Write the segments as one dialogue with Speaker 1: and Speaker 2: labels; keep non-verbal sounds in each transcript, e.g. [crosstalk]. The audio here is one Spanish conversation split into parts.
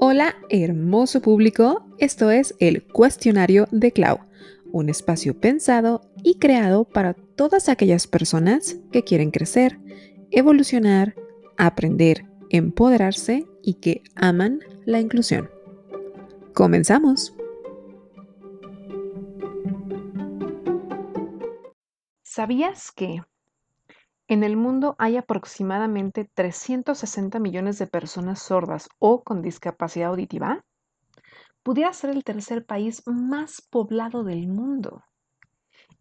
Speaker 1: Hola, hermoso público. Esto es el cuestionario de Clau, un espacio pensado y creado para todas aquellas personas que quieren crecer, evolucionar, aprender, empoderarse y que aman la inclusión. Comenzamos. ¿Sabías que en el mundo hay aproximadamente 360 millones de personas sordas o con discapacidad auditiva. Pudiera ser el tercer país más poblado del mundo.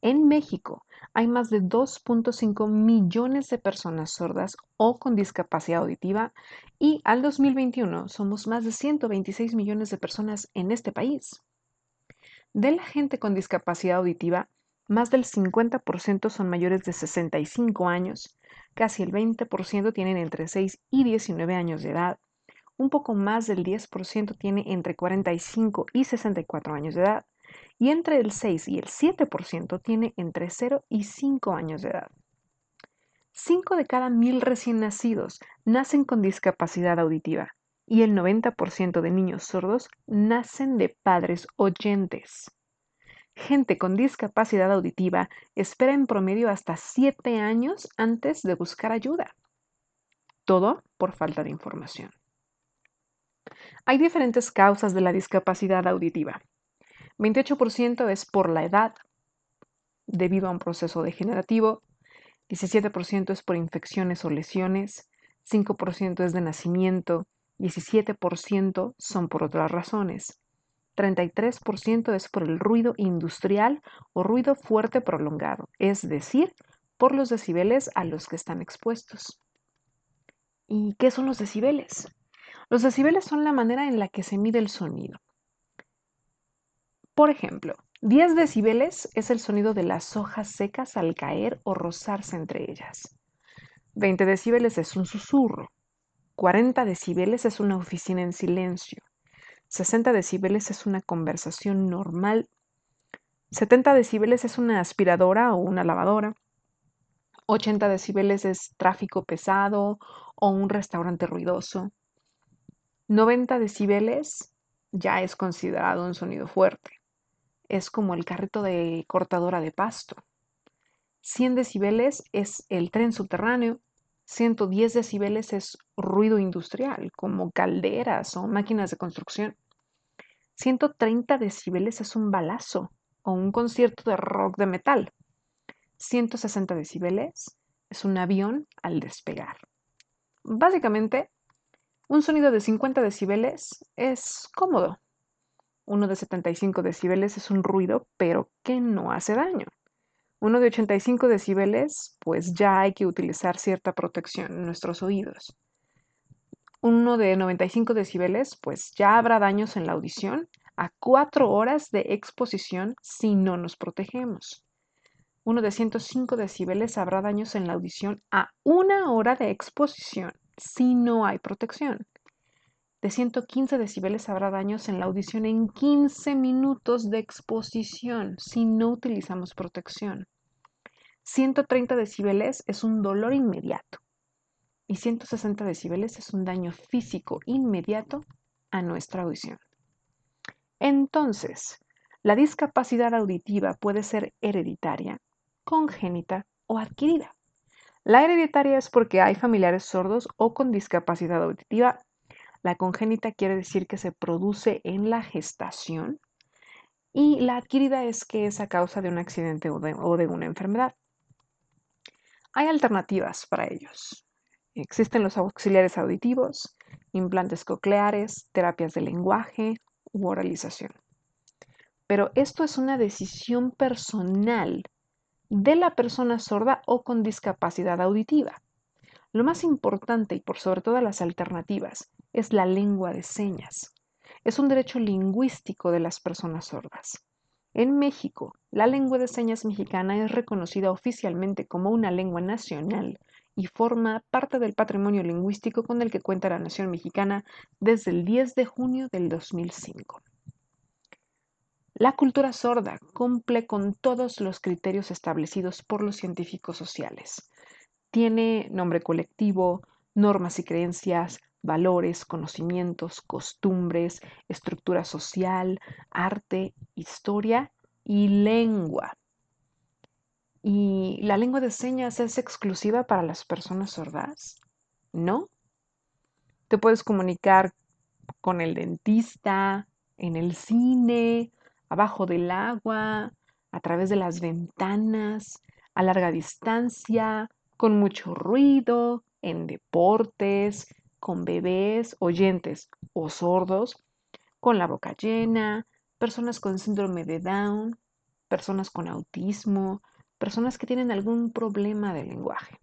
Speaker 1: En México hay más de 2.5 millones de personas sordas o con discapacidad auditiva y al 2021 somos más de 126 millones de personas en este país. De la gente con discapacidad auditiva, más del 50% son mayores de 65 años, casi el 20% tienen entre 6 y 19 años de edad, un poco más del 10% tiene entre 45 y 64 años de edad, y entre el 6 y el 7% tiene entre 0 y 5 años de edad. 5 de cada mil recién nacidos nacen con discapacidad auditiva y el 90% de niños sordos nacen de padres oyentes. Gente con discapacidad auditiva espera en promedio hasta 7 años antes de buscar ayuda. Todo por falta de información. Hay diferentes causas de la discapacidad auditiva. 28% es por la edad, debido a un proceso degenerativo. 17% es por infecciones o lesiones. 5% es de nacimiento. 17% son por otras razones. 33% es por el ruido industrial o ruido fuerte prolongado, es decir, por los decibeles a los que están expuestos. ¿Y qué son los decibeles? Los decibeles son la manera en la que se mide el sonido. Por ejemplo, 10 decibeles es el sonido de las hojas secas al caer o rozarse entre ellas. 20 decibeles es un susurro. 40 decibeles es una oficina en silencio. 60 decibeles es una conversación normal. 70 decibeles es una aspiradora o una lavadora. 80 decibeles es tráfico pesado o un restaurante ruidoso. 90 decibeles ya es considerado un sonido fuerte. Es como el carrito de cortadora de pasto. 100 decibeles es el tren subterráneo. 110 decibeles es ruido industrial, como calderas o máquinas de construcción. 130 decibeles es un balazo o un concierto de rock de metal. 160 decibeles es un avión al despegar. Básicamente, un sonido de 50 decibeles es cómodo. Uno de 75 decibeles es un ruido, pero que no hace daño. Uno de 85 decibeles, pues ya hay que utilizar cierta protección en nuestros oídos. Uno de 95 decibeles, pues ya habrá daños en la audición a cuatro horas de exposición si no nos protegemos. Uno de 105 decibeles habrá daños en la audición a una hora de exposición si no hay protección. De 115 decibeles habrá daños en la audición en 15 minutos de exposición si no utilizamos protección. 130 decibeles es un dolor inmediato y 160 decibeles es un daño físico inmediato a nuestra audición. Entonces, la discapacidad auditiva puede ser hereditaria, congénita o adquirida. La hereditaria es porque hay familiares sordos o con discapacidad auditiva la congénita quiere decir que se produce en la gestación y la adquirida es que es a causa de un accidente o de, una enfermedad. Hay alternativas para ellos. Existen los auxiliares auditivos, implantes cocleares, terapias de lenguaje u oralización. Pero esto es una decisión personal de la persona sorda o con discapacidad auditiva. Lo más importante y por sobre todas las alternativas es la lengua de señas. Es un derecho lingüístico de las personas sordas. En México, la lengua de señas mexicana es reconocida oficialmente como una lengua nacional y forma parte del patrimonio lingüístico con el que cuenta la nación mexicana desde el 10 de junio del 2005. La cultura sorda cumple con todos los criterios establecidos por los científicos sociales, tiene nombre colectivo, normas y creencias, valores, conocimientos, costumbres, estructura social, arte, historia y lengua. ¿Y la lengua de señas es exclusiva para las personas sordas? No. Te puedes comunicar con el dentista, en el cine, abajo del agua, a través de las ventanas, a larga distancia, con mucho ruido, en deportes, con bebés, oyentes o sordos, con la boca llena, personas con síndrome de Down, personas con autismo, personas que tienen algún problema de lenguaje.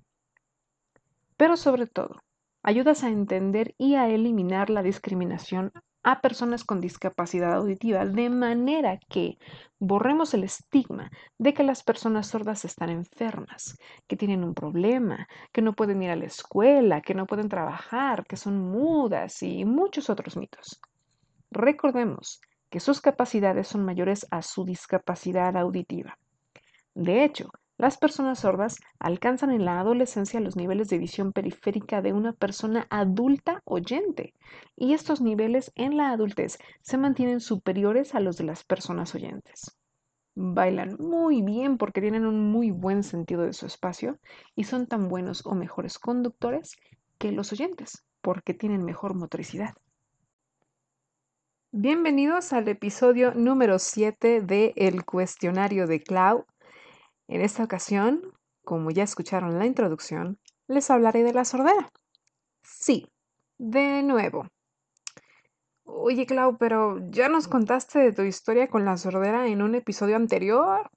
Speaker 1: Pero sobre todo, ayudas a entender y a eliminar la discriminación a personas con discapacidad auditiva, de manera que borremos el estigma de que las personas sordas están enfermas, que tienen un problema, que no pueden ir a la escuela, que no pueden trabajar, que son mudas y muchos otros mitos. Recordemos que sus capacidades son mayores a su discapacidad auditiva. De hecho, las personas sordas alcanzan en la adolescencia los niveles de visión periférica de una persona adulta oyente y estos niveles en la adultez se mantienen superiores a los de las personas oyentes. Bailan muy bien porque tienen un muy buen sentido de su espacio y son tan buenos o mejores conductores que los oyentes porque tienen mejor motricidad. Bienvenidos al episodio número 7 de El cuestionario de Clau en esta ocasión, como ya escucharon la introducción, les hablaré de la sordera. Sí, de nuevo. Oye, Clau, pero ya nos contaste de tu historia con la sordera en un episodio anterior.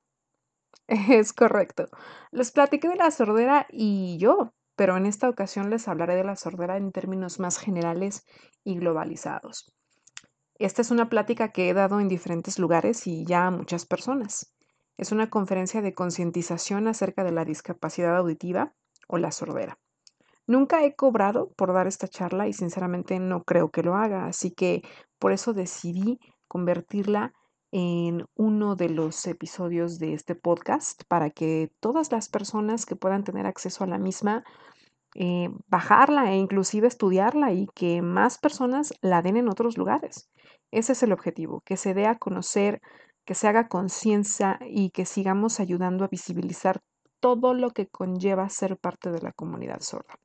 Speaker 1: [laughs] Es correcto. Les platiqué de la sordera y yo, pero en esta ocasión les hablaré de la sordera en términos más generales y globalizados. Esta es una plática que he dado en diferentes lugares y ya a muchas personas. Es una conferencia de concientización acerca de la discapacidad auditiva o la sordera. Nunca he cobrado por dar esta charla y sinceramente no creo que lo haga, así que por eso decidí convertirla en uno de los episodios de este podcast para que todas las personas que puedan tener acceso a la misma eh, bajarla e inclusive estudiarla y que más personas la den en otros lugares. Ese es el objetivo, que se dé a conocer que se haga conciencia y que sigamos ayudando a visibilizar todo lo que conlleva ser parte de la comunidad sorda.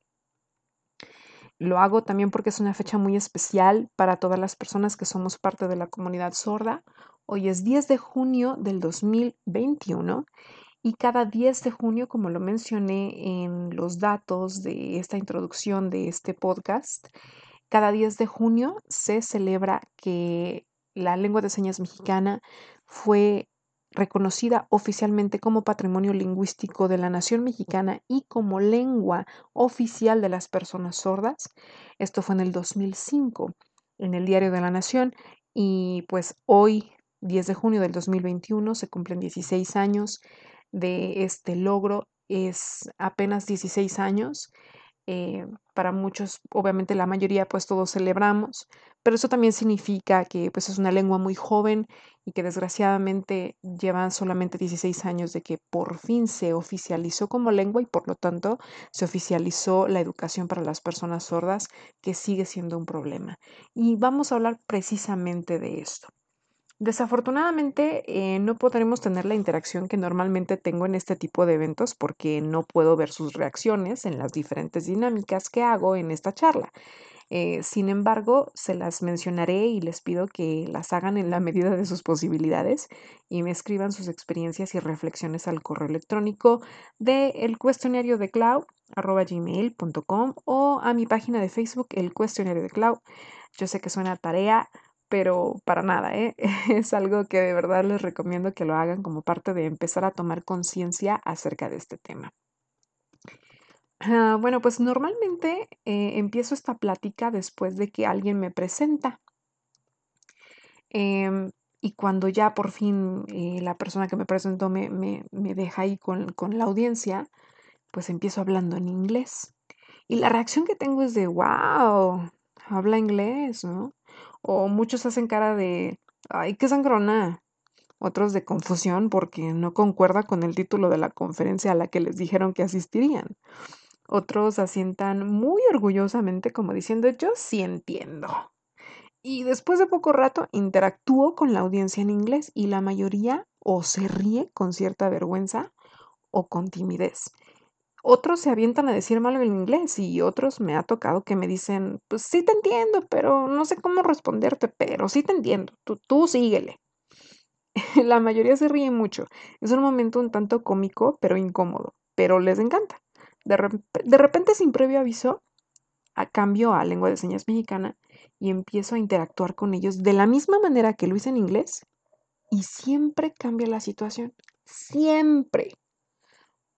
Speaker 1: Lo hago también porque es una fecha muy especial para todas las personas que somos parte de la comunidad sorda. Hoy es 10 de junio del 2021 y cada 10 de junio, como lo mencioné en los datos de esta introducción de este podcast, cada 10 de junio se celebra que la lengua de señas mexicana fue reconocida oficialmente como Patrimonio Lingüístico de la Nación Mexicana y como lengua oficial de las personas sordas. Esto fue en el 2005 en el Diario de la Nación y pues hoy, 10 de junio del 2021, se cumplen 16 años de este logro. Es apenas 16 años eh, para muchos, obviamente la mayoría, pues todos celebramos, pero eso también significa que pues es una lengua muy joven y que desgraciadamente llevan solamente 16 años de que por fin se oficializó como lengua y por lo tanto se oficializó la educación para las personas sordas, que sigue siendo un problema. Y vamos a hablar precisamente de esto. Desafortunadamente eh, no podremos tener la interacción que normalmente tengo en este tipo de eventos porque no puedo ver sus reacciones en las diferentes dinámicas que hago en esta charla. Eh, sin embargo, se las mencionaré y les pido que las hagan en la medida de sus posibilidades y me escriban sus experiencias y reflexiones al correo electrónico de el cuestionario de cloud gmail.com o a mi página de Facebook el cuestionario de cloud. Yo sé que suena tarea, pero para nada, ¿eh? [laughs] es algo que de verdad les recomiendo que lo hagan como parte de empezar a tomar conciencia acerca de este tema. Ah, bueno, pues normalmente eh, empiezo esta plática después de que alguien me presenta. Em, y cuando ya por fin eh, la persona que me presentó me, me, me deja ahí con, con, la audiencia, pues empiezo hablando en inglés. Y la reacción que tengo es de, wow, habla inglés, ¿no? O muchos hacen cara de, ay, qué sangrona. Otros de confusión porque no concuerda con el título de la conferencia a la que les dijeron que asistirían. Otros asientan muy orgullosamente como diciendo, yo sí entiendo. Y después de poco rato interactúo con la audiencia en inglés y la mayoría o se ríe con cierta vergüenza o con timidez. Otros se avientan a decir malo en inglés y otros me ha tocado que me dicen, pues sí te entiendo, pero no sé cómo responderte, pero sí te entiendo, tú, tú síguele. [laughs] la mayoría se ríe mucho. Es un momento un tanto cómico, pero incómodo, pero les encanta. De, repente, sin previo aviso, a cambio a lengua de señas mexicana y empiezo a interactuar con ellos de la misma manera que lo hice en inglés y siempre cambia la situación. Siempre.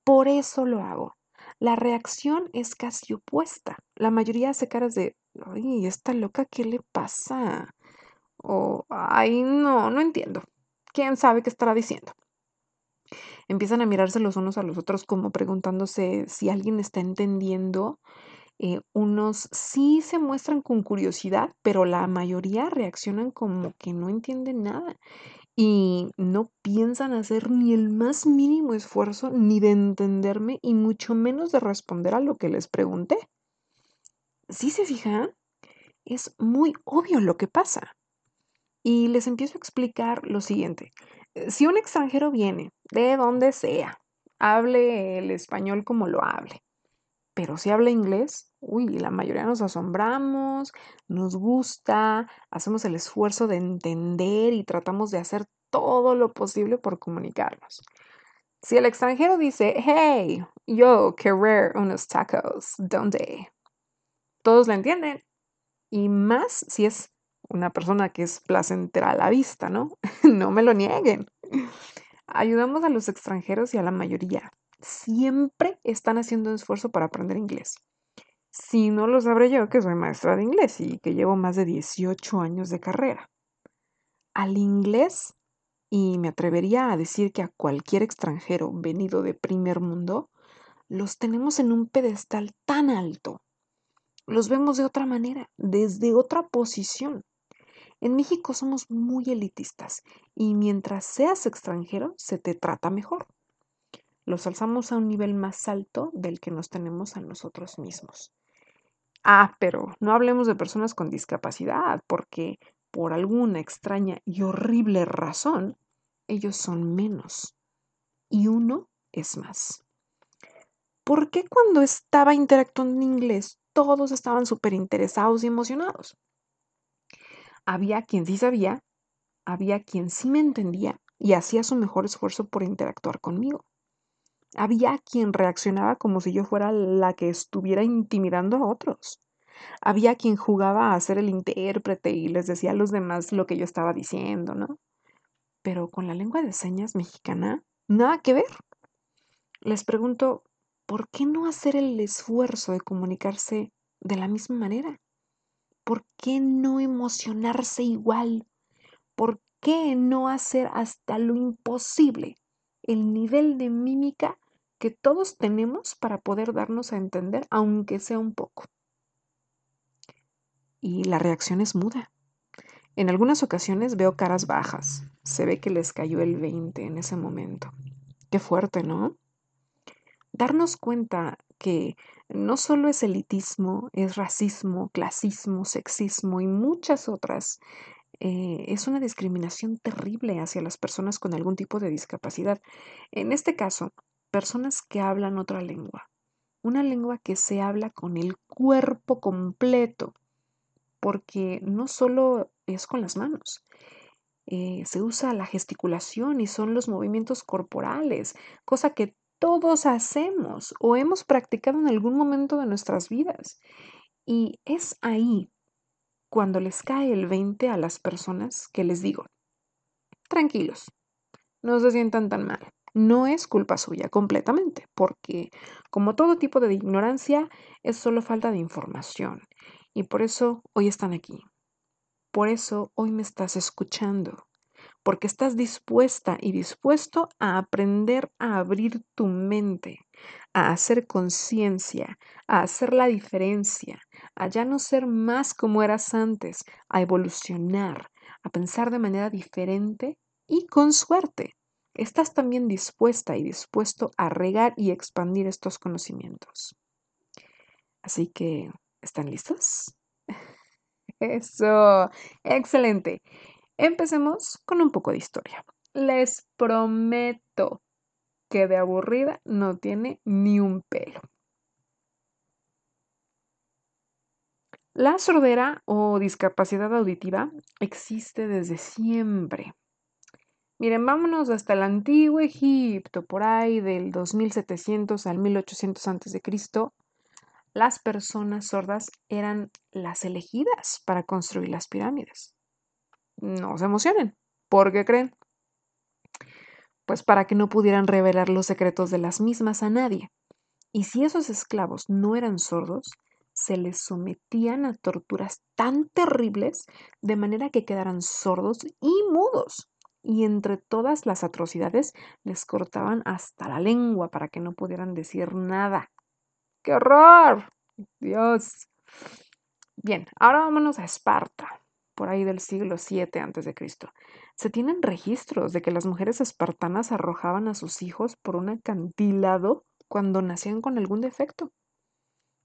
Speaker 1: Por eso lo hago. La reacción es casi opuesta. La mayoría hace caras de, ay, esta loca, ¿qué le pasa? O, ay, no, no entiendo. ¿Quién sabe qué estará diciendo? Empiezan a mirarse los unos a los otros como preguntándose si alguien está entendiendo. Eh, unos sí se muestran con curiosidad, pero la mayoría reaccionan como que no entienden nada y no piensan hacer ni el más mínimo esfuerzo ni de entenderme y mucho menos de responder a lo que les pregunté. ¿Sí se fijan? Es muy obvio lo que pasa. Y les empiezo a explicar lo siguiente. Eh, si un extranjero viene, de donde sea, hable el español como lo hable, pero si habla inglés, uy, la mayoría nos asombramos, nos gusta, hacemos el esfuerzo de entender y tratamos de hacer todo lo posible por comunicarnos. Si el extranjero dice, hey, yo querer unos tacos, ¿dónde? Todos lo entienden. Y más si es una persona que es placentera a la vista, ¿no? [laughs] no me lo nieguen. Ayudamos a los extranjeros y a la mayoría. Siempre están haciendo un esfuerzo para aprender inglés. Si no lo sabré yo, que soy maestra de inglés y que llevo más de 18 años de carrera. Al inglés, y me atrevería a decir que a cualquier extranjero venido de primer mundo, los tenemos en un pedestal tan alto. Los vemos de otra manera, desde otra posición. En México somos muy elitistas y mientras seas extranjero se te trata mejor. Los alzamos a un nivel más alto del que nos tenemos a nosotros mismos. Ah, pero no hablemos de personas con discapacidad, porque por alguna extraña y horrible razón, ellos son menos y uno es más. ¿Por qué cuando estaba interactuando en inglés todos estaban súper interesados y emocionados? Había quien sí sabía, había quien sí me entendía y hacía su mejor esfuerzo por interactuar conmigo. Había quien reaccionaba como si yo fuera la que estuviera intimidando a otros. Había quien jugaba a ser el intérprete y les decía a los demás lo que yo estaba diciendo, ¿no? Pero con la lengua de señas mexicana, nada que ver. Les pregunto, ¿por qué no hacer el esfuerzo de comunicarse de la misma manera? ¿Por qué no emocionarse igual? ¿Por qué no hacer hasta lo imposible el nivel de mímica que todos tenemos para poder darnos a entender, aunque sea un poco. Y la reacción es muda. En algunas ocasiones veo caras bajas. Se ve que les cayó el 20 en ese momento. Qué fuerte, ¿no? Darnos cuenta que no solo es elitismo, es racismo, clasismo, sexismo y muchas otras. Eh, es una discriminación terrible hacia las personas con algún tipo de discapacidad. En este caso, personas que hablan otra lengua, una lengua que se habla con el cuerpo completo, porque no solo es con las manos, eh, se usa la gesticulación y son los movimientos corporales, cosa que todos hacemos o hemos practicado en algún momento de nuestras vidas. Y es ahí cuando les cae el 20 a las personas que les digo, tranquilos, no se sientan tan mal no es culpa suya completamente, porque como todo tipo de ignorancia es solo falta de información. Y por eso hoy están aquí. Por eso hoy me estás escuchando. Porque estás dispuesta y dispuesto a aprender a abrir tu mente, a hacer conciencia, a hacer la diferencia, a ya no ser más como eras antes, a evolucionar, a pensar de manera diferente y con suerte estás también dispuesta y dispuesto a regar y expandir estos conocimientos. Así que, ¿están listos? [laughs] Eso, excelente. Empecemos con un poco de historia. Les prometo que de aburrida no tiene ni un pelo. La sordera o discapacidad auditiva existe desde siempre. Miren, vámonos hasta el antiguo Egipto, por ahí del 2700 al 1800 a.C. Las personas sordas eran las elegidas para construir las pirámides. No se emocionen. ¿Por qué creen? Pues para que no pudieran revelar los secretos de las mismas a nadie. Y si esos esclavos no eran sordos, se les sometían a torturas tan terribles de manera que quedaran sordos y mudos. Y entre todas las atrocidades les cortaban hasta la lengua para que no pudieran decir nada. ¡Qué horror! Dios. Bien, ahora vámonos a Esparta, por ahí del siglo VII a.C. Se tienen registros de que las mujeres espartanas arrojaban a sus hijos por un acantilado cuando nacían con algún defecto.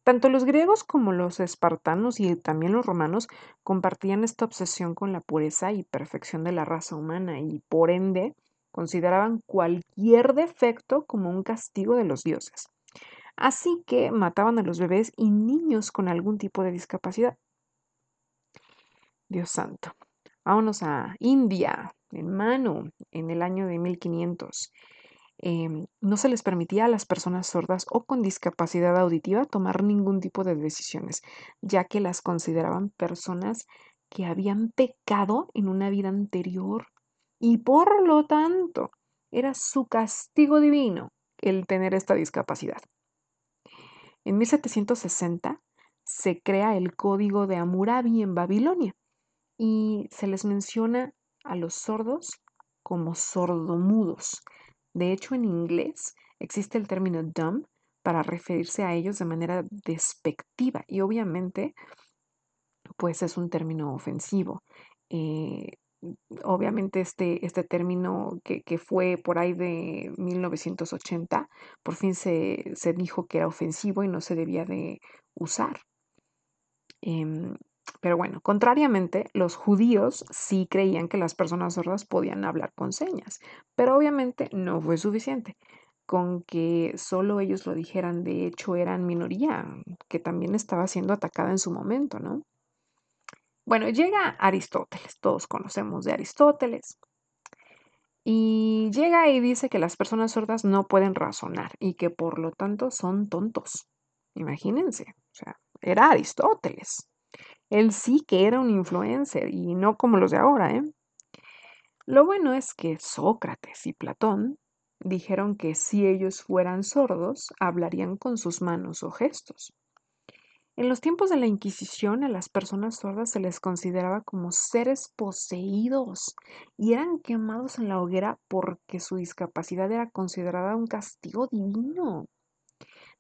Speaker 1: Tanto los griegos como los espartanos y también los romanos compartían esta obsesión con la pureza y perfección de la raza humana y por ende consideraban cualquier defecto como un castigo de los dioses. Así que mataban a los bebés y niños con algún tipo de discapacidad. Dios santo. Vámonos a India, en Manu, en el año de 1500. Em, no se les permitía a las personas sordas o con discapacidad auditiva tomar ningún tipo de decisiones, ya que las consideraban personas que habían pecado en una vida anterior y por lo tanto era su castigo divino el tener esta discapacidad. En 1760 se crea el Código de Hammurabi en Babilonia y se les menciona a los sordos como sordomudos, de hecho, en inglés existe el término dumb para referirse a ellos de manera despectiva y obviamente pues es un término ofensivo. Eh, obviamente este, este término que, fue por ahí de 1980, por fin se, se, dijo que era ofensivo y no se debía de usar. Em, pero bueno, contrariamente, los judíos sí creían que las personas sordas podían hablar con señas, pero obviamente no fue suficiente. Con que solo ellos lo dijeran, de hecho eran minoría, que también estaba siendo atacada en su momento, ¿no? Bueno, llega Aristóteles, todos conocemos de Aristóteles, y llega y dice que las personas sordas no pueden razonar y que por lo tanto son tontos. Imagínense, o sea, era Aristóteles. Él sí que era un influencer y no como los de ahora, ¿eh? Lo bueno es que Sócrates y Platón dijeron que si ellos fueran sordos, hablarían con sus manos o gestos. En los tiempos de la Inquisición a las personas sordas se les consideraba como seres poseídos y eran quemados en la hoguera porque su discapacidad era considerada un castigo divino.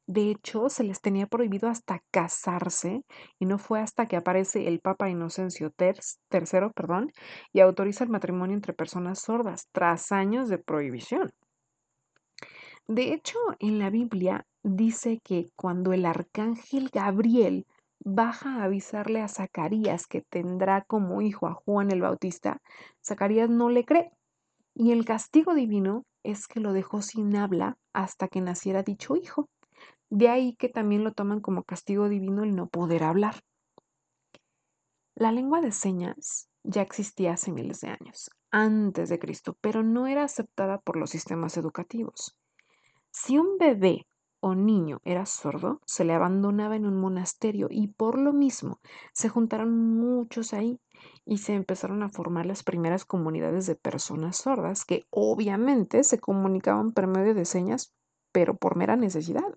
Speaker 1: De hecho, se les tenía prohibido hasta casarse y no fue hasta que aparece el Papa Inocencio III perdón, y autoriza el matrimonio entre personas sordas tras años de prohibición. De hecho, en la Biblia dice que cuando el arcángel Gabriel baja a avisarle a Zacarías que tendrá como hijo a Juan el Bautista, Zacarías no le cree. Y el castigo divino es que lo dejó sin habla hasta que naciera dicho hijo. De ahí que también lo toman como castigo divino el no poder hablar. La lengua de señas ya existía hace miles de años, antes de Cristo, pero no era aceptada por los sistemas educativos. Si un bebé o niño era sordo, se le abandonaba en un monasterio y por lo mismo se juntaron muchos ahí y se empezaron a formar las primeras comunidades de personas sordas que obviamente se comunicaban por medio de señas, pero por mera necesidad.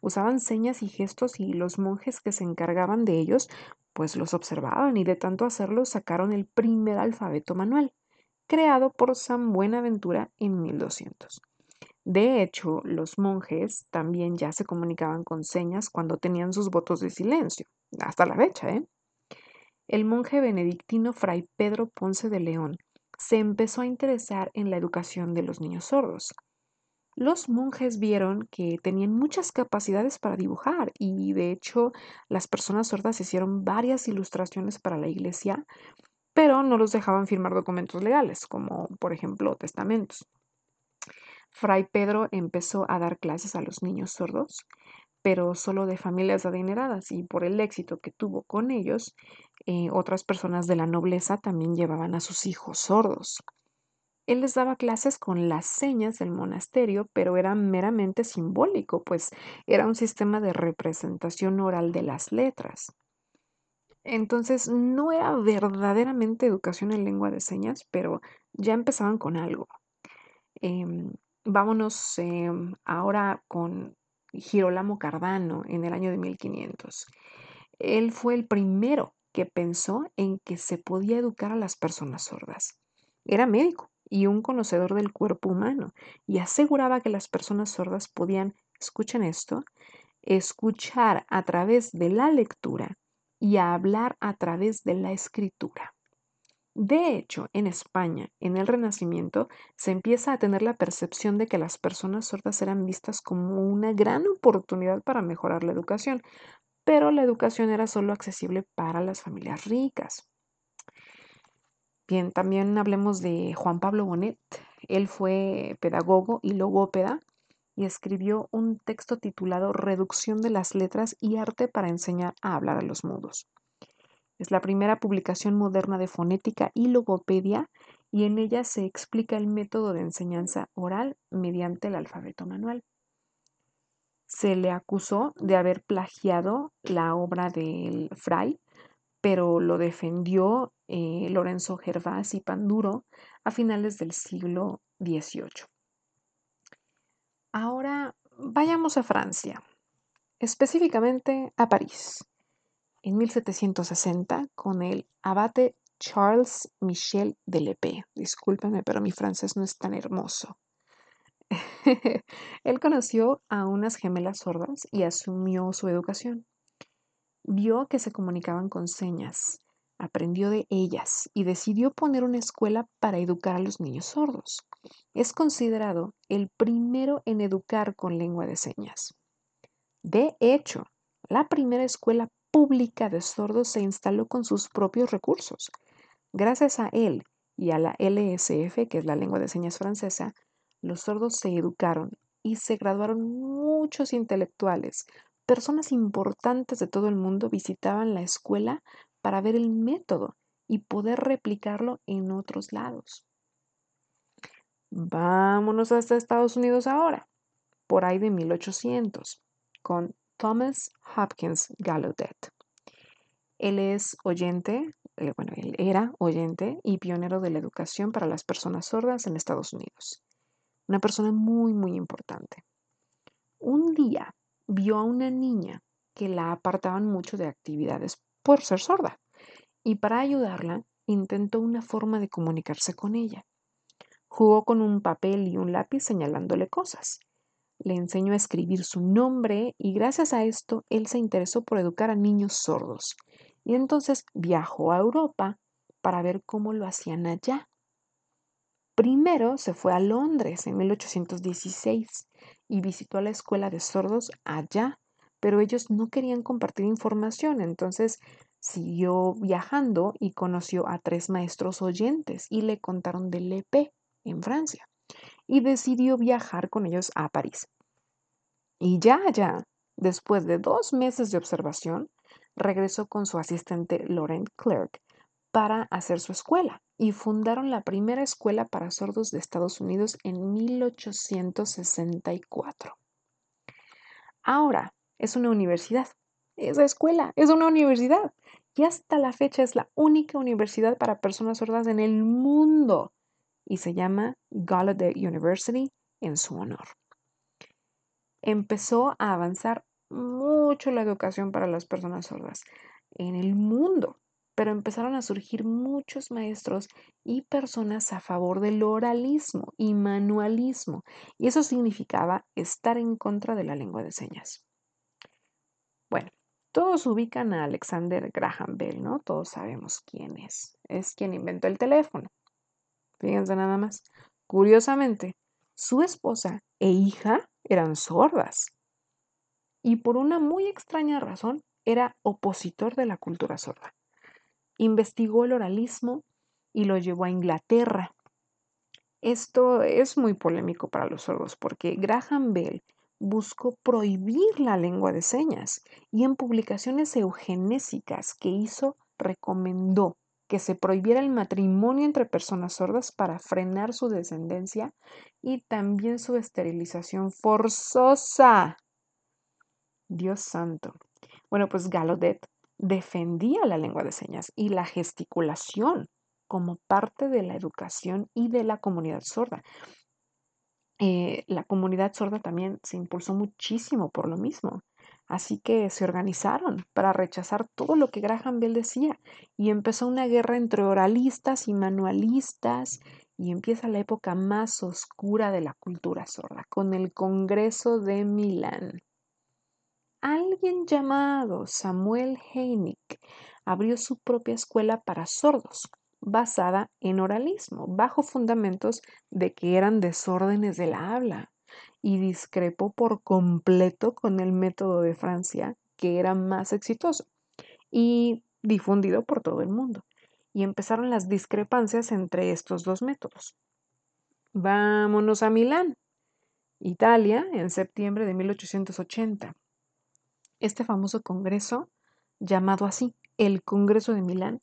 Speaker 1: Usaban señas y gestos y los monjes que se encargaban de ellos pues los observaban y de tanto hacerlo sacaron el primer alfabeto manual, creado por San Buenaventura en 1200. De hecho, los monjes también ya se comunicaban con señas cuando tenían sus votos de silencio, hasta la fecha, ¿eh? El monje benedictino Fray Pedro Ponce de León se empezó a interesar en la educación de los niños sordos los monjes vieron que tenían muchas capacidades para dibujar y de hecho las personas sordas hicieron varias ilustraciones para la iglesia, pero no los dejaban firmar documentos legales, como por ejemplo testamentos. Fray Pedro empezó a dar clases a los niños sordos, pero solo de familias adineradas y por el éxito que tuvo con ellos, eh, otras personas de la nobleza también llevaban a sus hijos sordos. Él les daba clases con las señas del monasterio, pero era meramente simbólico, pues era un sistema de representación oral de las letras. Entonces no era verdaderamente educación en lengua de señas, pero ya empezaban con algo. Em, vámonos em, ahora con Girolamo Cardano en el año de 1500. Él fue el primero que pensó en que se podía educar a las personas sordas. Era médico y un conocedor del cuerpo humano y aseguraba que las personas sordas podían, escuchen esto, escuchar a través de la lectura y hablar a través de la escritura. De hecho, en España, en el Renacimiento, se empieza a tener la percepción de que las personas sordas eran vistas como una gran oportunidad para mejorar la educación, pero la educación era solo accesible para las familias ricas. Bien, también hablemos de Juan Pablo Bonet. Él fue pedagogo y logópeda y escribió un texto titulado Reducción de las letras y arte para enseñar a hablar a los mudos. Es la primera publicación moderna de fonética y logopedia y en ella se explica el método de enseñanza oral mediante el alfabeto manual. Se le acusó de haber plagiado la obra del Fray, pero lo defendió eh, Lorenzo Gervás y Panduro a finales del siglo XVIII. Ahora vayamos a Francia, específicamente a París, en 1760 con el abate Charles Michel de Lepé. Discúlpeme, pero mi francés no es tan hermoso. [laughs] Él conoció a unas gemelas sordas y asumió su educación. Vio que se comunicaban con señas, aprendió de ellas y decidió poner una escuela para educar a los niños sordos. Es considerado el primero en educar con lengua de señas. De hecho, la primera escuela pública de sordos se instaló con sus propios recursos. Gracias a él y a la LSF, que es la lengua de señas francesa, los sordos se educaron y se graduaron muchos intelectuales. Personas importantes de todo el mundo visitaban la escuela para ver el método y poder replicarlo en otros lados. Vámonos hasta Estados Unidos ahora, por ahí de 1800, con Thomas Hopkins Gallaudet. Él es oyente, eh, bueno, él era oyente y pionero de la educación para las personas sordas en Estados Unidos. Una persona muy, muy importante. Un día vio a una niña que la apartaban mucho de actividades por ser sorda, y para ayudarla intentó una forma de comunicarse con ella. Jugó con un papel y un lápiz señalándole cosas. Le enseñó a escribir su nombre y gracias a esto él se interesó por educar a niños sordos. Y entonces viajó a Europa para ver cómo lo hacían allá. Primero se fue a Londres en 1816 y visitó la escuela de sordos allá pero ellos no querían compartir información, entonces siguió viajando y conoció a tres maestros oyentes y le contaron del EP en Francia y decidió viajar con ellos a París. Y ya, ya, después de dos meses de observación, regresó con su asistente Laurent Clerk para hacer su escuela y fundaron la primera escuela para sordos de Estados Unidos en 1864. Ahora, es una universidad. Esa escuela es una universidad. Y hasta la fecha es la única universidad para personas sordas en el mundo. Y se llama Gallaudet University en su honor. Empezó a avanzar mucho la educación para las personas sordas en el mundo, pero empezaron a surgir muchos maestros y personas a favor del oralismo y manualismo, y eso significaba estar en contra de la lengua de señas. Todos ubican a Alexander Graham Bell, ¿no? Todos sabemos quién es. Es quien inventó el teléfono. Fíjense nada más. Curiosamente, su esposa e hija eran sordas. Y por una muy extraña razón, era opositor de la cultura sorda. Investigó el oralismo y lo llevó a Inglaterra. Esto es muy polémico para los sordos porque Graham Bell buscó prohibir la lengua de señas y en publicaciones eugenésicas que hizo recomendó que se prohibiera el matrimonio entre personas sordas para frenar su descendencia y también su esterilización forzosa. Dios santo. Bueno, pues Gallaudet defendía la lengua de señas y la gesticulación como parte de la educación y de la comunidad sorda. Eh, la comunidad sorda también se impulsó muchísimo por lo mismo. Así que se organizaron para rechazar todo lo que Graham Bell decía y empezó una guerra entre oralistas y manualistas y empieza la época más oscura de la cultura sorda con el Congreso de Milán. Alguien llamado Samuel Heineck abrió su propia escuela para sordos, basada en oralismo, bajo fundamentos de que eran desórdenes de la habla, y discrepó por completo con el método de Francia, que era más exitoso y difundido por todo el mundo. Y empezaron las discrepancias entre estos dos métodos. Vámonos a Milán, Italia, en septiembre de 1880. Este famoso congreso, llamado así, el Congreso de Milán,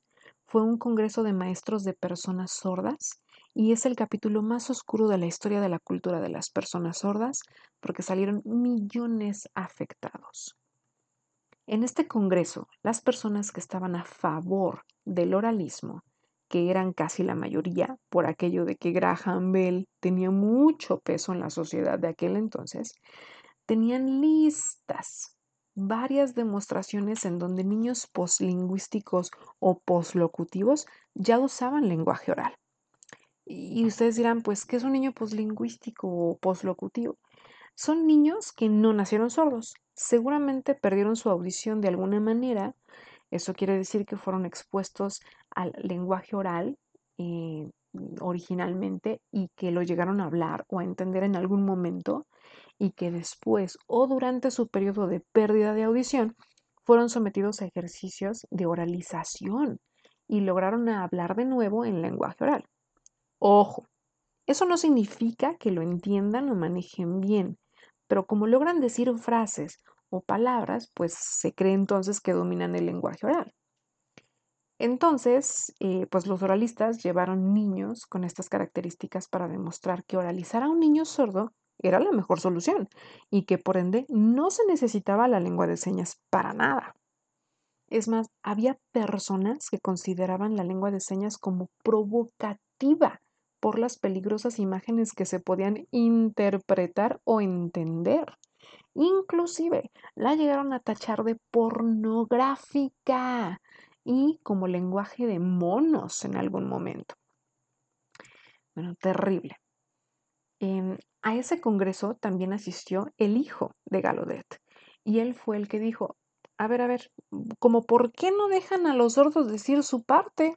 Speaker 1: fue un congreso de maestros de personas sordas y es el capítulo más oscuro de la historia de la cultura de las personas sordas porque salieron millones afectados. En este congreso, las personas que estaban a favor del oralismo, que eran casi la mayoría por aquello de que Graham Bell tenía mucho peso en la sociedad de aquel entonces, tenían listas varias demostraciones en donde niños poslingüísticos o poslocutivos ya usaban lenguaje oral. Y ustedes dirán, pues, ¿qué es un niño poslingüístico o poslocutivo? Son niños que no nacieron sordos, seguramente perdieron su audición de alguna manera. Eso quiere decir que fueron expuestos al lenguaje oral eh, originalmente y que lo llegaron a hablar o a entender en algún momento y que después o durante su periodo de pérdida de audición fueron sometidos a ejercicios de oralización y lograron hablar de nuevo en lenguaje oral. Ojo, eso no significa que lo entiendan o manejen bien, pero como logran decir frases o palabras, pues se cree entonces que dominan el lenguaje oral. Entonces, eh, pues los oralistas llevaron niños con estas características para demostrar que oralizar a un niño sordo era la mejor solución y que por ende no se necesitaba la lengua de señas para nada. Es más, había personas que consideraban la lengua de señas como provocativa por las peligrosas imágenes que se podían interpretar o entender. Inclusive la llegaron a tachar de pornográfica y como lenguaje de monos en algún momento. Bueno, terrible. Em, a ese congreso también asistió el hijo de Galodet y él fue el que dijo, a ver, a ver, como por qué no dejan a los sordos decir su parte.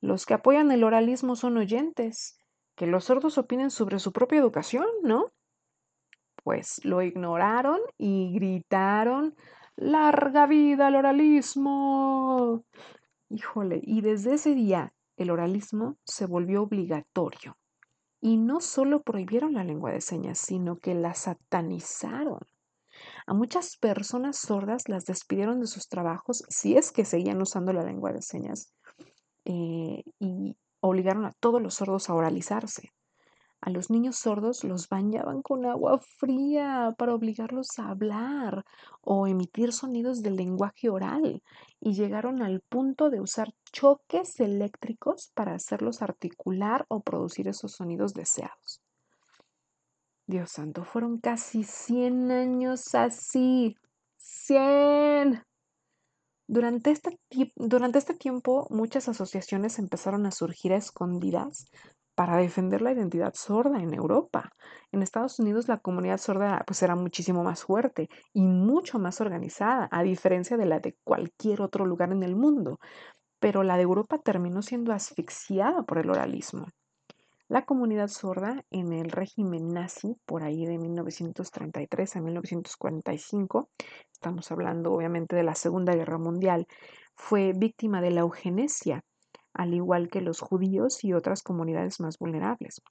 Speaker 1: Los que apoyan el oralismo son oyentes, que los sordos opinen sobre su propia educación, ¿no? Pues lo ignoraron y gritaron, larga vida al oralismo. Híjole, y desde ese día el oralismo se volvió obligatorio. Y no solo prohibieron la lengua de señas, sino que la satanizaron. A muchas personas sordas las despidieron de sus trabajos si es que seguían usando la lengua de señas eh, y obligaron a todos los sordos a oralizarse. A los niños sordos los bañaban con agua fría para obligarlos a hablar o emitir sonidos del lenguaje oral y llegaron al punto de usar choques eléctricos para hacerlos articular o producir esos sonidos deseados. Dios santo, fueron casi 100 años así. 100. Durante este, durante este tiempo, muchas asociaciones empezaron a surgir a escondidas para defender la identidad sorda en Europa. En Estados Unidos la comunidad sorda pues era muchísimo más fuerte y mucho más organizada, a diferencia de la de cualquier otro lugar en el mundo. Pero la de Europa terminó siendo asfixiada por el oralismo. La comunidad sorda en el régimen nazi, por ahí de 1933 a 1945, estamos hablando obviamente de la Segunda Guerra Mundial, fue víctima de la eugenesia, al igual que los judíos y otras comunidades más vulnerables.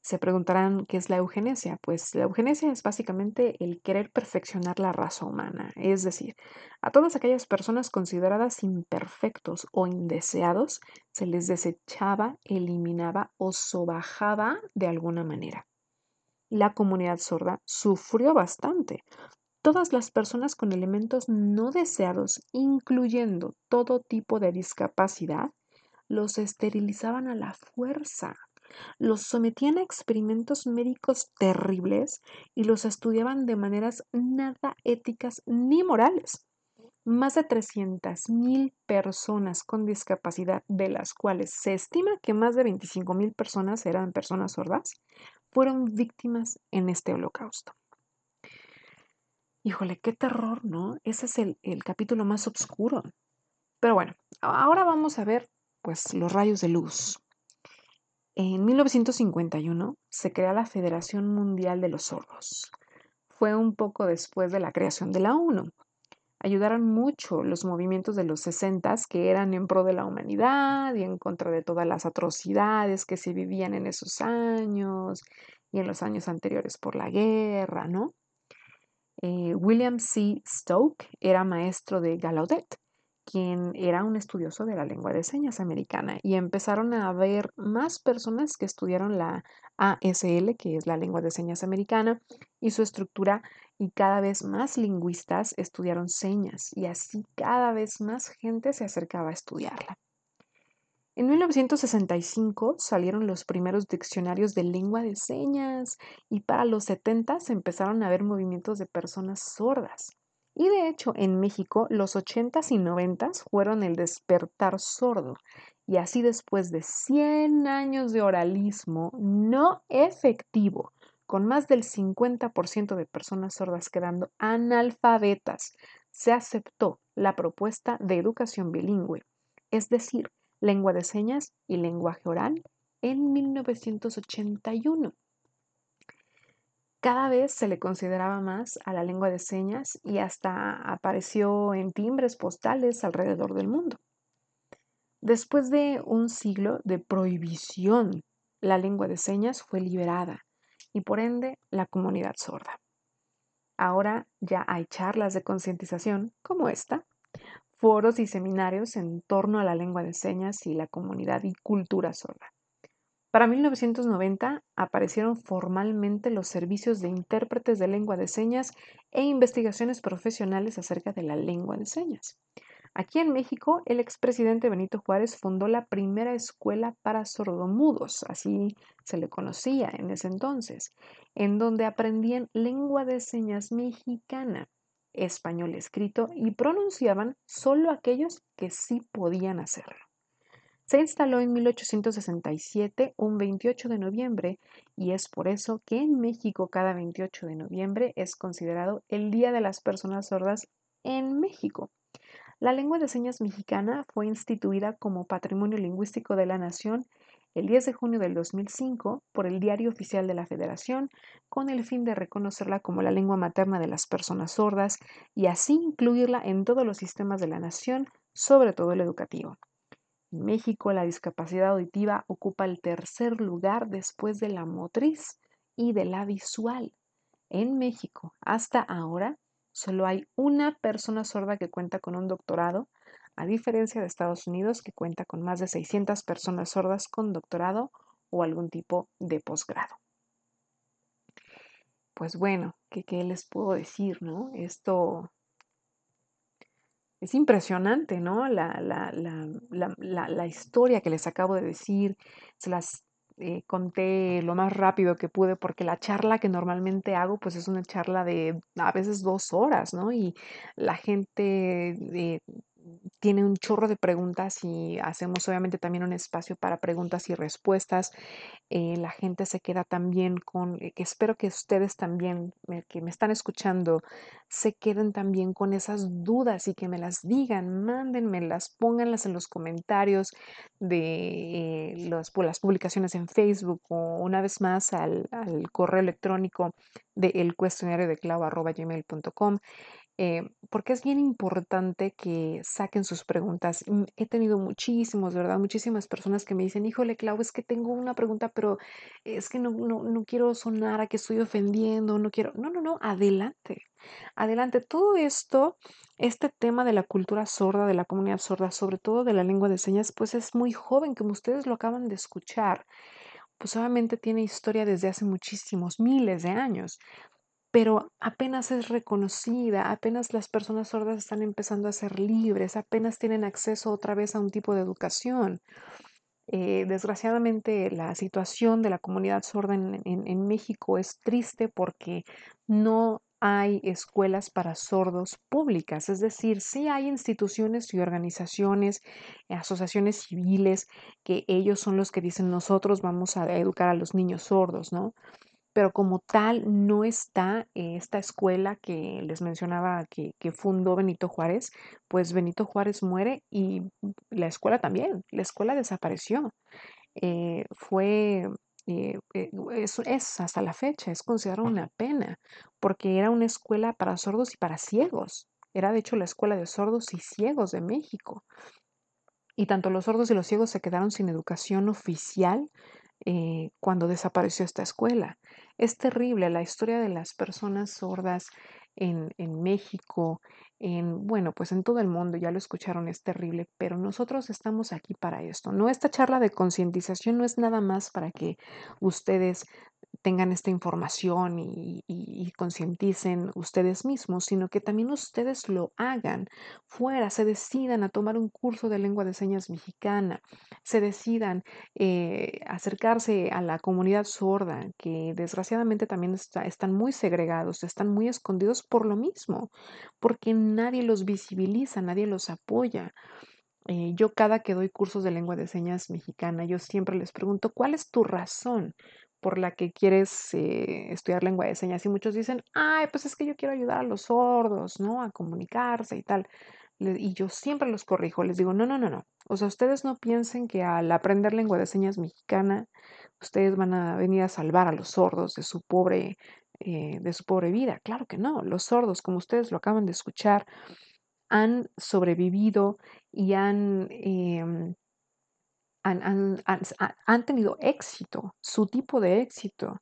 Speaker 1: Se preguntarán qué es la eugenesia. Pues la eugenesia es básicamente el querer perfeccionar la raza humana, es decir, a todas aquellas personas consideradas imperfectos o indeseados se les desechaba, eliminaba o sobajaba de alguna manera. La comunidad sorda sufrió bastante. Todas las personas con elementos no deseados, incluyendo todo tipo de discapacidad, los esterilizaban a la fuerza los sometían a experimentos médicos terribles y los estudiaban de maneras nada éticas ni morales. Más de 300.000 personas con discapacidad, de las cuales se estima que más de 25.000 personas eran personas sordas, fueron víctimas en este holocausto. Híjole, qué terror, ¿no? Ese es el, el capítulo más oscuro. Pero bueno, ahora vamos a ver pues los rayos de luz. En 1951 se crea la Federación Mundial de los Sordos. Fue un poco después de la creación de la ONU. Ayudaron mucho los movimientos de los 60 que eran en pro de la humanidad y en contra de todas las atrocidades que se vivían en esos años y en los años anteriores por la guerra, ¿no? Eh, William C. Stoke era maestro de Gallaudet quien era un estudioso de la lengua de señas americana y empezaron a haber más personas que estudiaron la ASL, que es la lengua de señas americana, y su estructura y cada vez más lingüistas estudiaron señas y así cada vez más gente se acercaba a estudiarla. En 1965 salieron los primeros diccionarios de lengua de señas y para los 70 se empezaron a ver movimientos de personas sordas. Y de hecho, en México, los 80s y 90s fueron el despertar sordo. Y así después de 100 años de oralismo no efectivo, con más del 50% de personas sordas quedando analfabetas, se aceptó la propuesta de educación bilingüe, es decir, lengua de señas y lenguaje oral, en 1981 cada vez se le consideraba más a la lengua de señas y hasta apareció en timbres postales alrededor del mundo. Después de un siglo de prohibición, la lengua de señas fue liberada y por ende la comunidad sorda. Ahora ya hay charlas de concientización como esta, foros y seminarios en torno a la lengua de señas y la comunidad y cultura sorda. Para 1990 aparecieron formalmente los servicios de intérpretes de lengua de señas e investigaciones profesionales acerca de la lengua de señas. Aquí en México, el expresidente Benito Juárez fundó la primera escuela para sordomudos, así se le conocía en ese entonces, en donde aprendían lengua de señas mexicana, español escrito y pronunciaban solo aquellos que sí podían hacerlo. Se instaló en 1867, un 28 de noviembre, y es por eso que en México cada 28 de noviembre es considerado el Día de las Personas Sordas en México. La lengua de señas mexicana fue instituida como Patrimonio Lingüístico de la Nación el 10 de junio del 2005 por el Diario Oficial de la Federación con el fin de reconocerla como la lengua materna de las personas sordas y así incluirla en todos los sistemas de la nación, sobre todo el educativo. En México, la discapacidad auditiva ocupa el tercer lugar después de la motriz y de la visual. En México, hasta ahora, solo hay una persona sorda que cuenta con un doctorado, a diferencia de Estados Unidos, que cuenta con más de 600 personas sordas con doctorado o algún tipo de posgrado. Pues bueno, ¿qué, ¿qué, les puedo decir, no? Esto es impresionante, ¿no? La, la, la, la, historia que les acabo de decir, se las eh, conté lo más rápido que pude porque la charla que normalmente hago pues es una charla de a veces dos horas, ¿no? Y la gente tiene un chorro de preguntas y hacemos obviamente también un espacio para preguntas y respuestas. Eh, la gente se queda también con, eh, que espero que ustedes también, eh, que me están escuchando, se queden también con esas dudas y que me las digan, mándenmelas, pónganlas en los comentarios de los, las publicaciones en Facebook o una vez más al, al correo electrónico de el cuestionario de gmail.com eh, porque es bien importante que saquen sus preguntas. Mm, he tenido muchísimos, ¿verdad? Muchísimas personas que me dicen, híjole, Clau, es que tengo una pregunta, pero es que no, no, no quiero sonar a que estoy ofendiendo, no quiero. No, no, no, adelante, adelante. Todo esto, este tema de la cultura sorda, de la comunidad sorda, sobre todo de la lengua de señas, pues es muy joven, como ustedes lo acaban de escuchar. Pues obviamente tiene historia desde hace muchísimos, miles de años pero apenas es reconocida, apenas las personas sordas están empezando a ser libres, apenas tienen acceso otra vez a un tipo de educación. Eh, desgraciadamente la situación de la comunidad sorda en, México es triste porque no hay escuelas para sordos públicas, es decir, sí hay instituciones y organizaciones, asociaciones civiles, que ellos son los que dicen nosotros vamos a educar a los niños sordos, ¿no? Pero como tal no está esta escuela que les mencionaba que, fundó Benito Juárez, pues Benito Juárez muere y la escuela también, la escuela desapareció. Eh, fue, eh, eh, es, hasta la fecha, es considerada una pena, porque era una escuela para sordos y para ciegos. Era de hecho la escuela de sordos y ciegos de México. Y tanto los sordos y los ciegos se quedaron sin educación oficial cuando desapareció esta escuela. Es terrible la historia de las personas sordas en, en, México, en, bueno, pues en todo el mundo, ya lo escucharon, es terrible, pero nosotros estamos aquí para esto. No, esta charla de concientización no es nada más para que ustedes tengan esta información y, concienticen ustedes mismos, sino que también ustedes lo hagan fuera, se decidan a tomar un curso de lengua de señas mexicana, se decidan eh, acercarse a la comunidad sorda, que desgraciadamente también están muy segregados, están muy escondidos por lo mismo, porque nadie los visibiliza, nadie los apoya. Eh, yo cada que doy cursos de lengua de señas mexicana, yo siempre les pregunto, ¿cuál es tu razón? Por la que quieres eh, estudiar lengua de señas. Y muchos dicen, ay, pues es que yo quiero ayudar a los sordos, ¿no? A comunicarse y tal. Y yo siempre los corrijo, les digo, no, no, no, no. O sea, ustedes no piensen que al aprender lengua de señas mexicana, ustedes van a venir a salvar a los sordos de su pobre, eh, de su pobre vida. Claro que no. Los sordos, como ustedes lo acaban de escuchar, han sobrevivido y han em, han, tenido éxito, su tipo de éxito,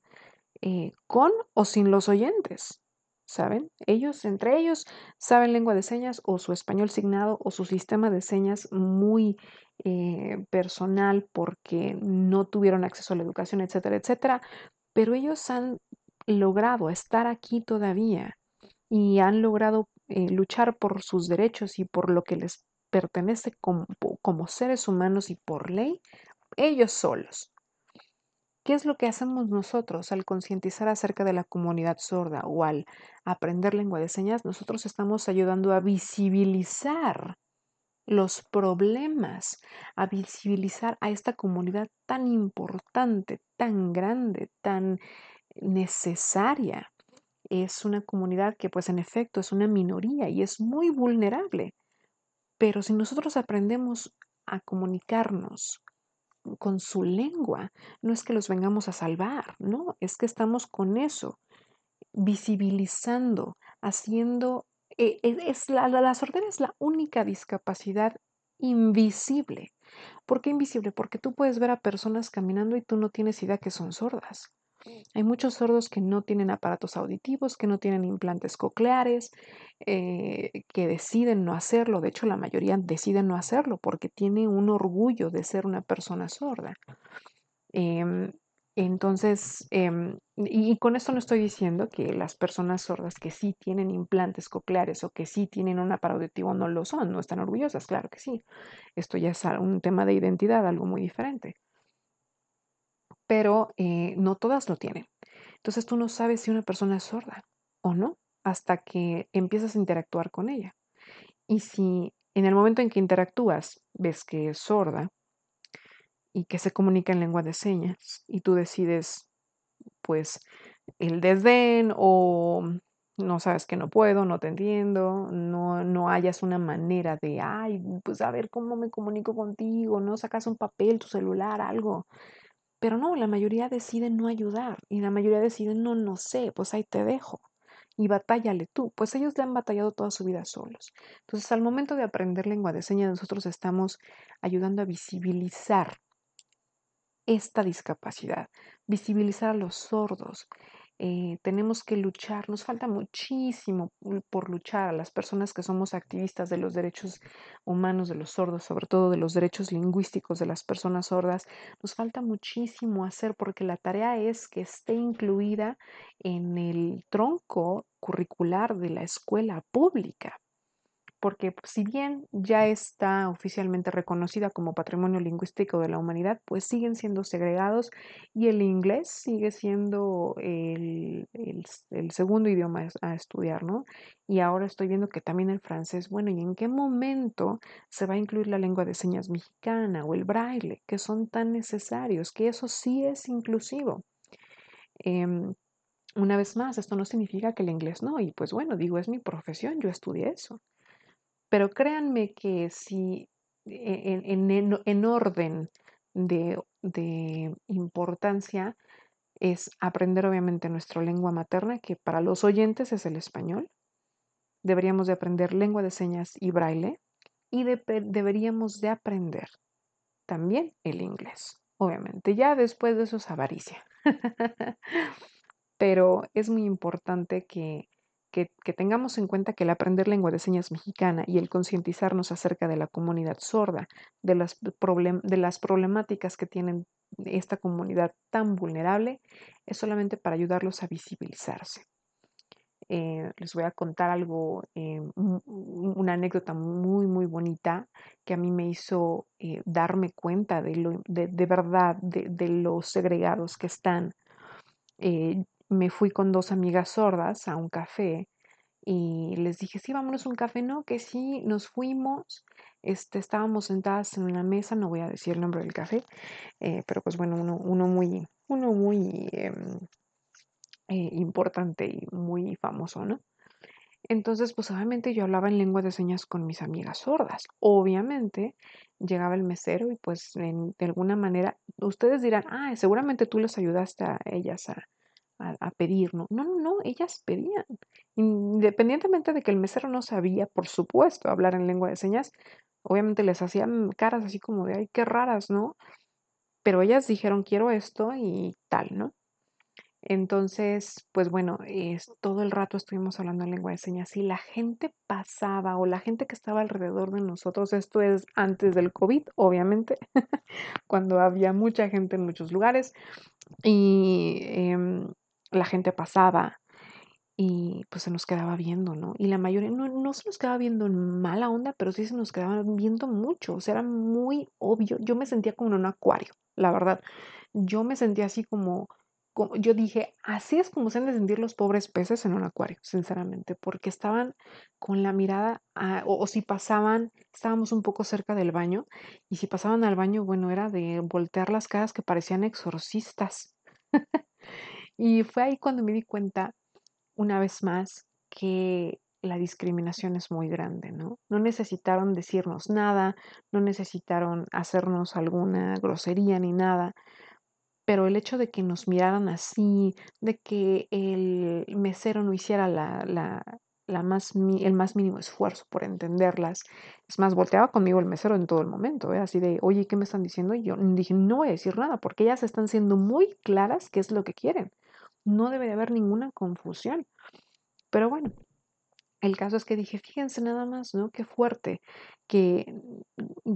Speaker 1: eh, con o sin los oyentes. ¿Saben? Ellos, entre ellos, saben lengua de señas o su español signado o su sistema de señas muy eh, personal porque no tuvieron acceso a la educación, etcétera, etcétera. Pero ellos han logrado estar aquí todavía y han logrado eh, luchar por sus derechos y por lo que les pertenece como, como seres humanos y por ley, ellos solos. ¿Qué es lo que hacemos nosotros al concientizar acerca de la comunidad sorda o al aprender lengua de señas? Nosotros estamos ayudando a visibilizar los problemas, a visibilizar a esta comunidad tan importante, tan grande, tan necesaria. Es una comunidad que pues en efecto es una minoría y es muy vulnerable. Pero si nosotros aprendemos a comunicarnos con su lengua, no es que los vengamos a salvar, no, es que estamos con eso, visibilizando, haciendo, eh, es la, la, la sordera es la única discapacidad invisible. ¿Por qué invisible? Porque tú puedes ver a personas caminando y tú no tienes idea que son sordas. Hay muchos sordos que no tienen aparatos auditivos, que no tienen implantes cocleares, eh, que deciden no hacerlo. De hecho, la mayoría deciden no hacerlo porque tiene un orgullo de ser una persona sorda. Em, entonces, em, y, con esto no estoy diciendo que las personas sordas que sí tienen implantes cocleares o que sí tienen un aparato auditivo no lo son, no están orgullosas, claro que sí. Esto ya es un tema de identidad, algo muy diferente pero eh, no todas lo tienen. Entonces tú no sabes si una persona es sorda o no hasta que empiezas a interactuar con ella. Y si en el momento en que interactúas ves que es sorda y que se comunica en lengua de señas y tú decides pues el desdén o no sabes que no puedo, no te entiendo, no, no hayas una manera de, ay, pues a ver cómo me comunico contigo, no sacas un papel, tu celular, algo. Pero no, la mayoría deciden no ayudar y la mayoría deciden, no, no sé, pues ahí te dejo y batállale tú, pues ellos le han batallado toda su vida solos. Entonces, al momento de aprender lengua de señas, nosotros estamos ayudando a visibilizar esta discapacidad, visibilizar a los sordos. Eh, tenemos que luchar, nos falta muchísimo por luchar a las personas que somos activistas de los derechos humanos de los sordos, sobre todo de los derechos lingüísticos de las personas sordas, nos falta muchísimo hacer porque la tarea es que esté incluida en el tronco curricular de la escuela pública porque pues, si bien ya está oficialmente reconocida como patrimonio lingüístico de la humanidad, pues siguen siendo segregados y el inglés sigue siendo el, el, segundo idioma a estudiar, ¿no? Y ahora estoy viendo que también el francés, bueno, ¿y en qué momento se va a incluir la lengua de señas mexicana o el braille, que son tan necesarios, que eso sí es inclusivo? Eh, una vez más, esto no significa que el inglés no, y pues bueno, digo, es mi profesión, yo estudié eso. Pero créanme que si e, en, en, en orden de, de, importancia es aprender obviamente nuestra lengua materna, que para los oyentes es el español. Deberíamos de aprender lengua de señas y braille y de, deberíamos de aprender también el inglés. Obviamente, ya después de eso es avaricia. [laughs] Pero es muy importante que que, tengamos en cuenta que el aprender lengua de señas mexicana y el concientizarnos acerca de la comunidad sorda, de las, problem de las problemáticas que tienen esta comunidad tan vulnerable, es solamente para ayudarlos a visibilizarse. Eh, les voy a contar algo, eh, una anécdota muy, muy bonita que a mí me hizo eh, darme cuenta de, lo, de, verdad de, los segregados que están. Me fui con dos amigas sordas a un café y les dije, sí, vámonos a un café, no, que sí, nos fuimos, este, estábamos sentadas en una mesa, no voy a decir el nombre del café, eh, pero pues bueno, uno, uno muy, uno muy eh, eh, importante y muy famoso, ¿no? Entonces, pues obviamente yo hablaba en lengua de señas con mis amigas sordas. Obviamente llegaba el mesero y pues en, de alguna manera, ustedes dirán, ah, seguramente tú les ayudaste a ellas a, a, pedir, ¿no? No, no, ellas pedían. Independientemente de que el mesero no sabía, por supuesto, hablar en lengua de señas, obviamente les hacían caras así como de, ay, qué raras, ¿no? Pero ellas dijeron, quiero esto y tal, ¿no? Entonces, pues bueno, es, todo el rato estuvimos hablando en lengua de señas y la gente pasaba o la gente que estaba alrededor de nosotros, esto es antes del COVID, obviamente, [laughs] cuando había mucha gente en muchos lugares y eh, la gente pasaba y pues se nos quedaba viendo, ¿no? Y la mayoría no, se nos quedaba viendo en mala onda, pero sí se nos quedaban viendo mucho, o sea, era muy obvio. Yo me sentía como en un acuario, la verdad. Yo me sentía así como, como yo dije, así es como se han de sentir los pobres peces en un acuario, sinceramente, porque estaban con la mirada, a, o, o si pasaban, estábamos un poco cerca del baño, y si pasaban al baño, bueno, era de voltear las caras que parecían exorcistas. [laughs] y fue ahí cuando me di cuenta una vez más que la discriminación es muy grande, ¿no? No necesitaron decirnos nada, no necesitaron hacernos alguna grosería ni nada, pero el hecho de que nos miraran así, de que el mesero no hiciera la, la, la más, el más mínimo esfuerzo por entenderlas, es más, volteaba conmigo el mesero en todo el momento, ¿eh? así de, oye, ¿qué me están diciendo? Y yo dije, no voy a decir nada, porque ellas están siendo muy claras qué es lo que quieren. No debe de haber ninguna confusión. Pero bueno, el caso es que dije, fíjense nada más, ¿no? Qué fuerte que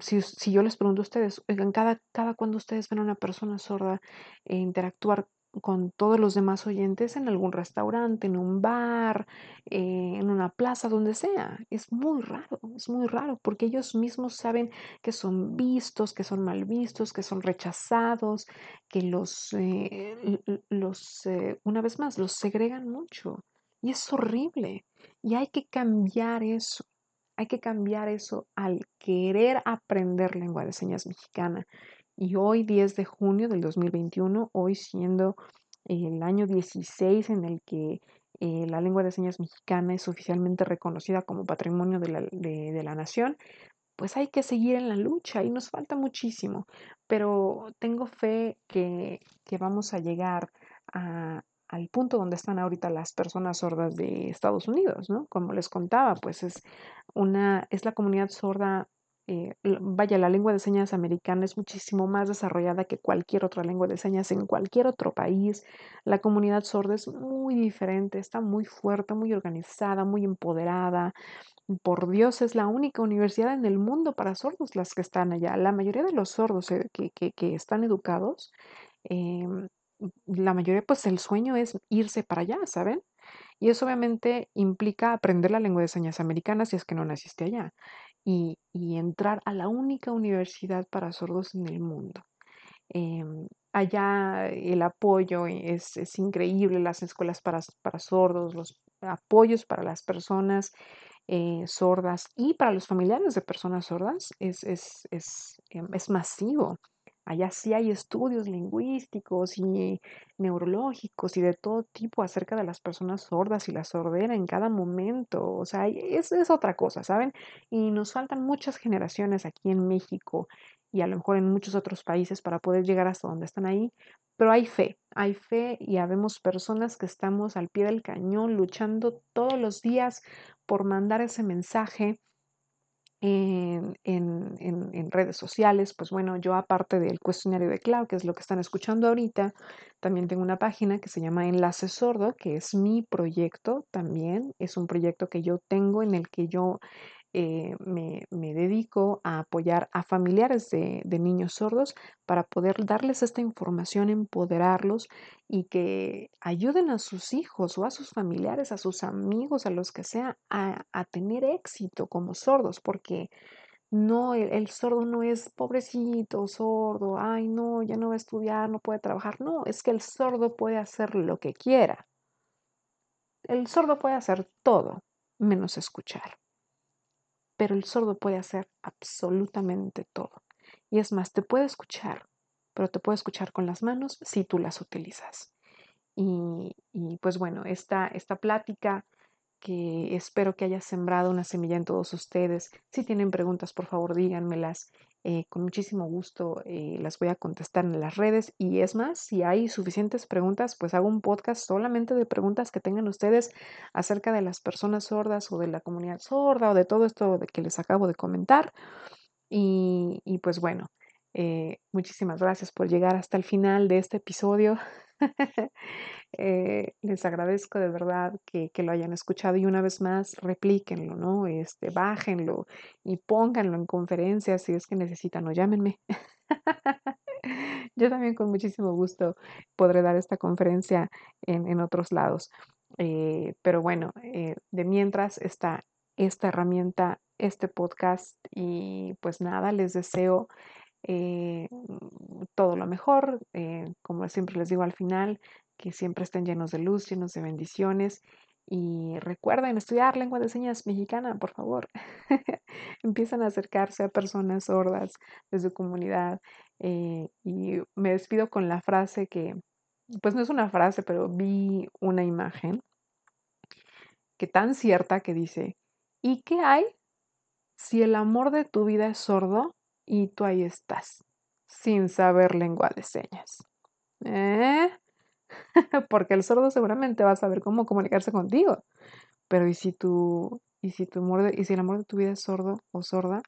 Speaker 1: si, si yo les pregunto a ustedes, cada, cada cuando ustedes ven a una persona sorda eh, interactuar con todos los demás oyentes en algún restaurante, en un bar, eh, en una plaza, donde sea. Es muy raro, es muy raro, porque ellos mismos saben que son vistos, que son mal vistos, que son rechazados, que los, eh, los eh, una vez más, los segregan mucho. Y es horrible. Y hay que cambiar eso. hay que cambiar eso al querer aprender lengua de señas mexicana. Y hoy, 10 de junio del 2021, hoy siendo el año 16 en el que eh, la lengua de señas mexicana es oficialmente reconocida como patrimonio de la, de la nación, pues hay que seguir en la lucha y nos falta muchísimo, pero tengo fe que, que vamos a llegar a, al punto donde están ahorita las personas sordas de Estados Unidos, ¿no? Como les contaba, pues es una, es la comunidad sorda, eh, vaya, la lengua de señas americana es muchísimo más desarrollada que cualquier otra lengua de señas en cualquier otro país. La comunidad sorda es muy diferente, está muy fuerte, muy organizada, muy empoderada, por Dios, es la única universidad en el mundo para sordos las que están allá. La mayoría de los sordos eh, que, están educados, em, la mayoría, pues el sueño es irse para allá, ¿saben? Y eso obviamente implica aprender la lengua de señas americana si es que no naciste allá y, entrar a la única universidad para sordos en el mundo. Em, allá el apoyo es, es, increíble, las escuelas para, para sordos, los apoyos para las personas eh, sordas y para los familiares de personas sordas es, es, es, em, es masivo. Allá sí hay estudios lingüísticos y neurológicos y de todo tipo acerca de las personas sordas y la sordera en cada momento. O sea, es, es otra cosa, ¿saben? Y nos faltan muchas generaciones aquí en México y a lo mejor en muchos otros países para poder llegar hasta donde están ahí. Pero hay fe, hay fe y habemos personas que estamos al pie del cañón luchando todos los días por mandar ese mensaje en, redes sociales. Pues bueno, yo aparte del cuestionario de Cloud, que es lo que están escuchando ahorita, también tengo una página que se llama Enlace Sordo, que es mi proyecto también. Es un proyecto que yo tengo en el que yo eh, me, dedico a apoyar a familiares de, niños sordos para poder darles esta información, empoderarlos y que ayuden a sus hijos o a sus familiares, a sus amigos, a los que sea, a, tener éxito como sordos, porque no, el, el, sordo no es pobrecito, sordo, ay no, ya no va a estudiar, no puede trabajar, no, es que el sordo puede hacer lo que quiera. El sordo puede hacer todo menos escuchar pero el sordo puede hacer absolutamente todo. Y es más, te puede escuchar, pero te puede escuchar con las manos si tú las utilizas. Y, pues bueno, esta, esta plática que espero que haya sembrado una semilla en todos ustedes. Si tienen preguntas, por favor, díganmelas. Eh, con muchísimo gusto eh, las voy a contestar en las redes. Y es más, si hay suficientes preguntas, pues hago un podcast solamente de preguntas que tengan ustedes acerca de las personas sordas o de la comunidad sorda o de todo esto de que les acabo de comentar. Y, y pues bueno, eh, muchísimas gracias por llegar hasta el final de este episodio. [laughs] Eh, les agradezco de verdad que, lo hayan escuchado y una vez más replíquenlo, ¿no? Este, bájenlo y pónganlo en conferencias si es que necesitan o llámenme. [laughs] Yo también con muchísimo gusto podré dar esta conferencia en, otros lados. Eh, pero bueno, eh, de mientras está esta herramienta, este podcast y pues nada, les deseo eh, todo lo mejor. Eh, como siempre les digo al final, que siempre estén llenos de luz, llenos de bendiciones. Y recuerden estudiar lengua de señas mexicana, por favor. [laughs] Empiezan a acercarse a personas sordas de su comunidad. Eh, y me despido con la frase que, pues no es una frase, pero vi una imagen que tan cierta que dice, ¿y qué hay si el amor de tu vida es sordo? Y tú ahí estás, sin saber lengua de señas. ¿Eh? [laughs] Porque el sordo seguramente va a saber cómo comunicarse contigo. Pero ¿y si tu, y si tu amor y si el amor de tu vida es sordo o sorda?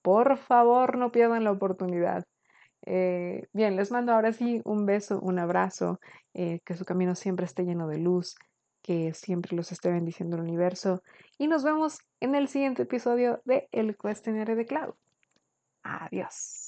Speaker 1: Por favor, no pierdan la oportunidad. Eh, bien, les mando ahora sí un beso, un abrazo, eh, que su camino siempre esté lleno de luz, que siempre los esté bendiciendo el universo y nos vemos en el siguiente episodio de El Cuestionario de Cloud. Adiós.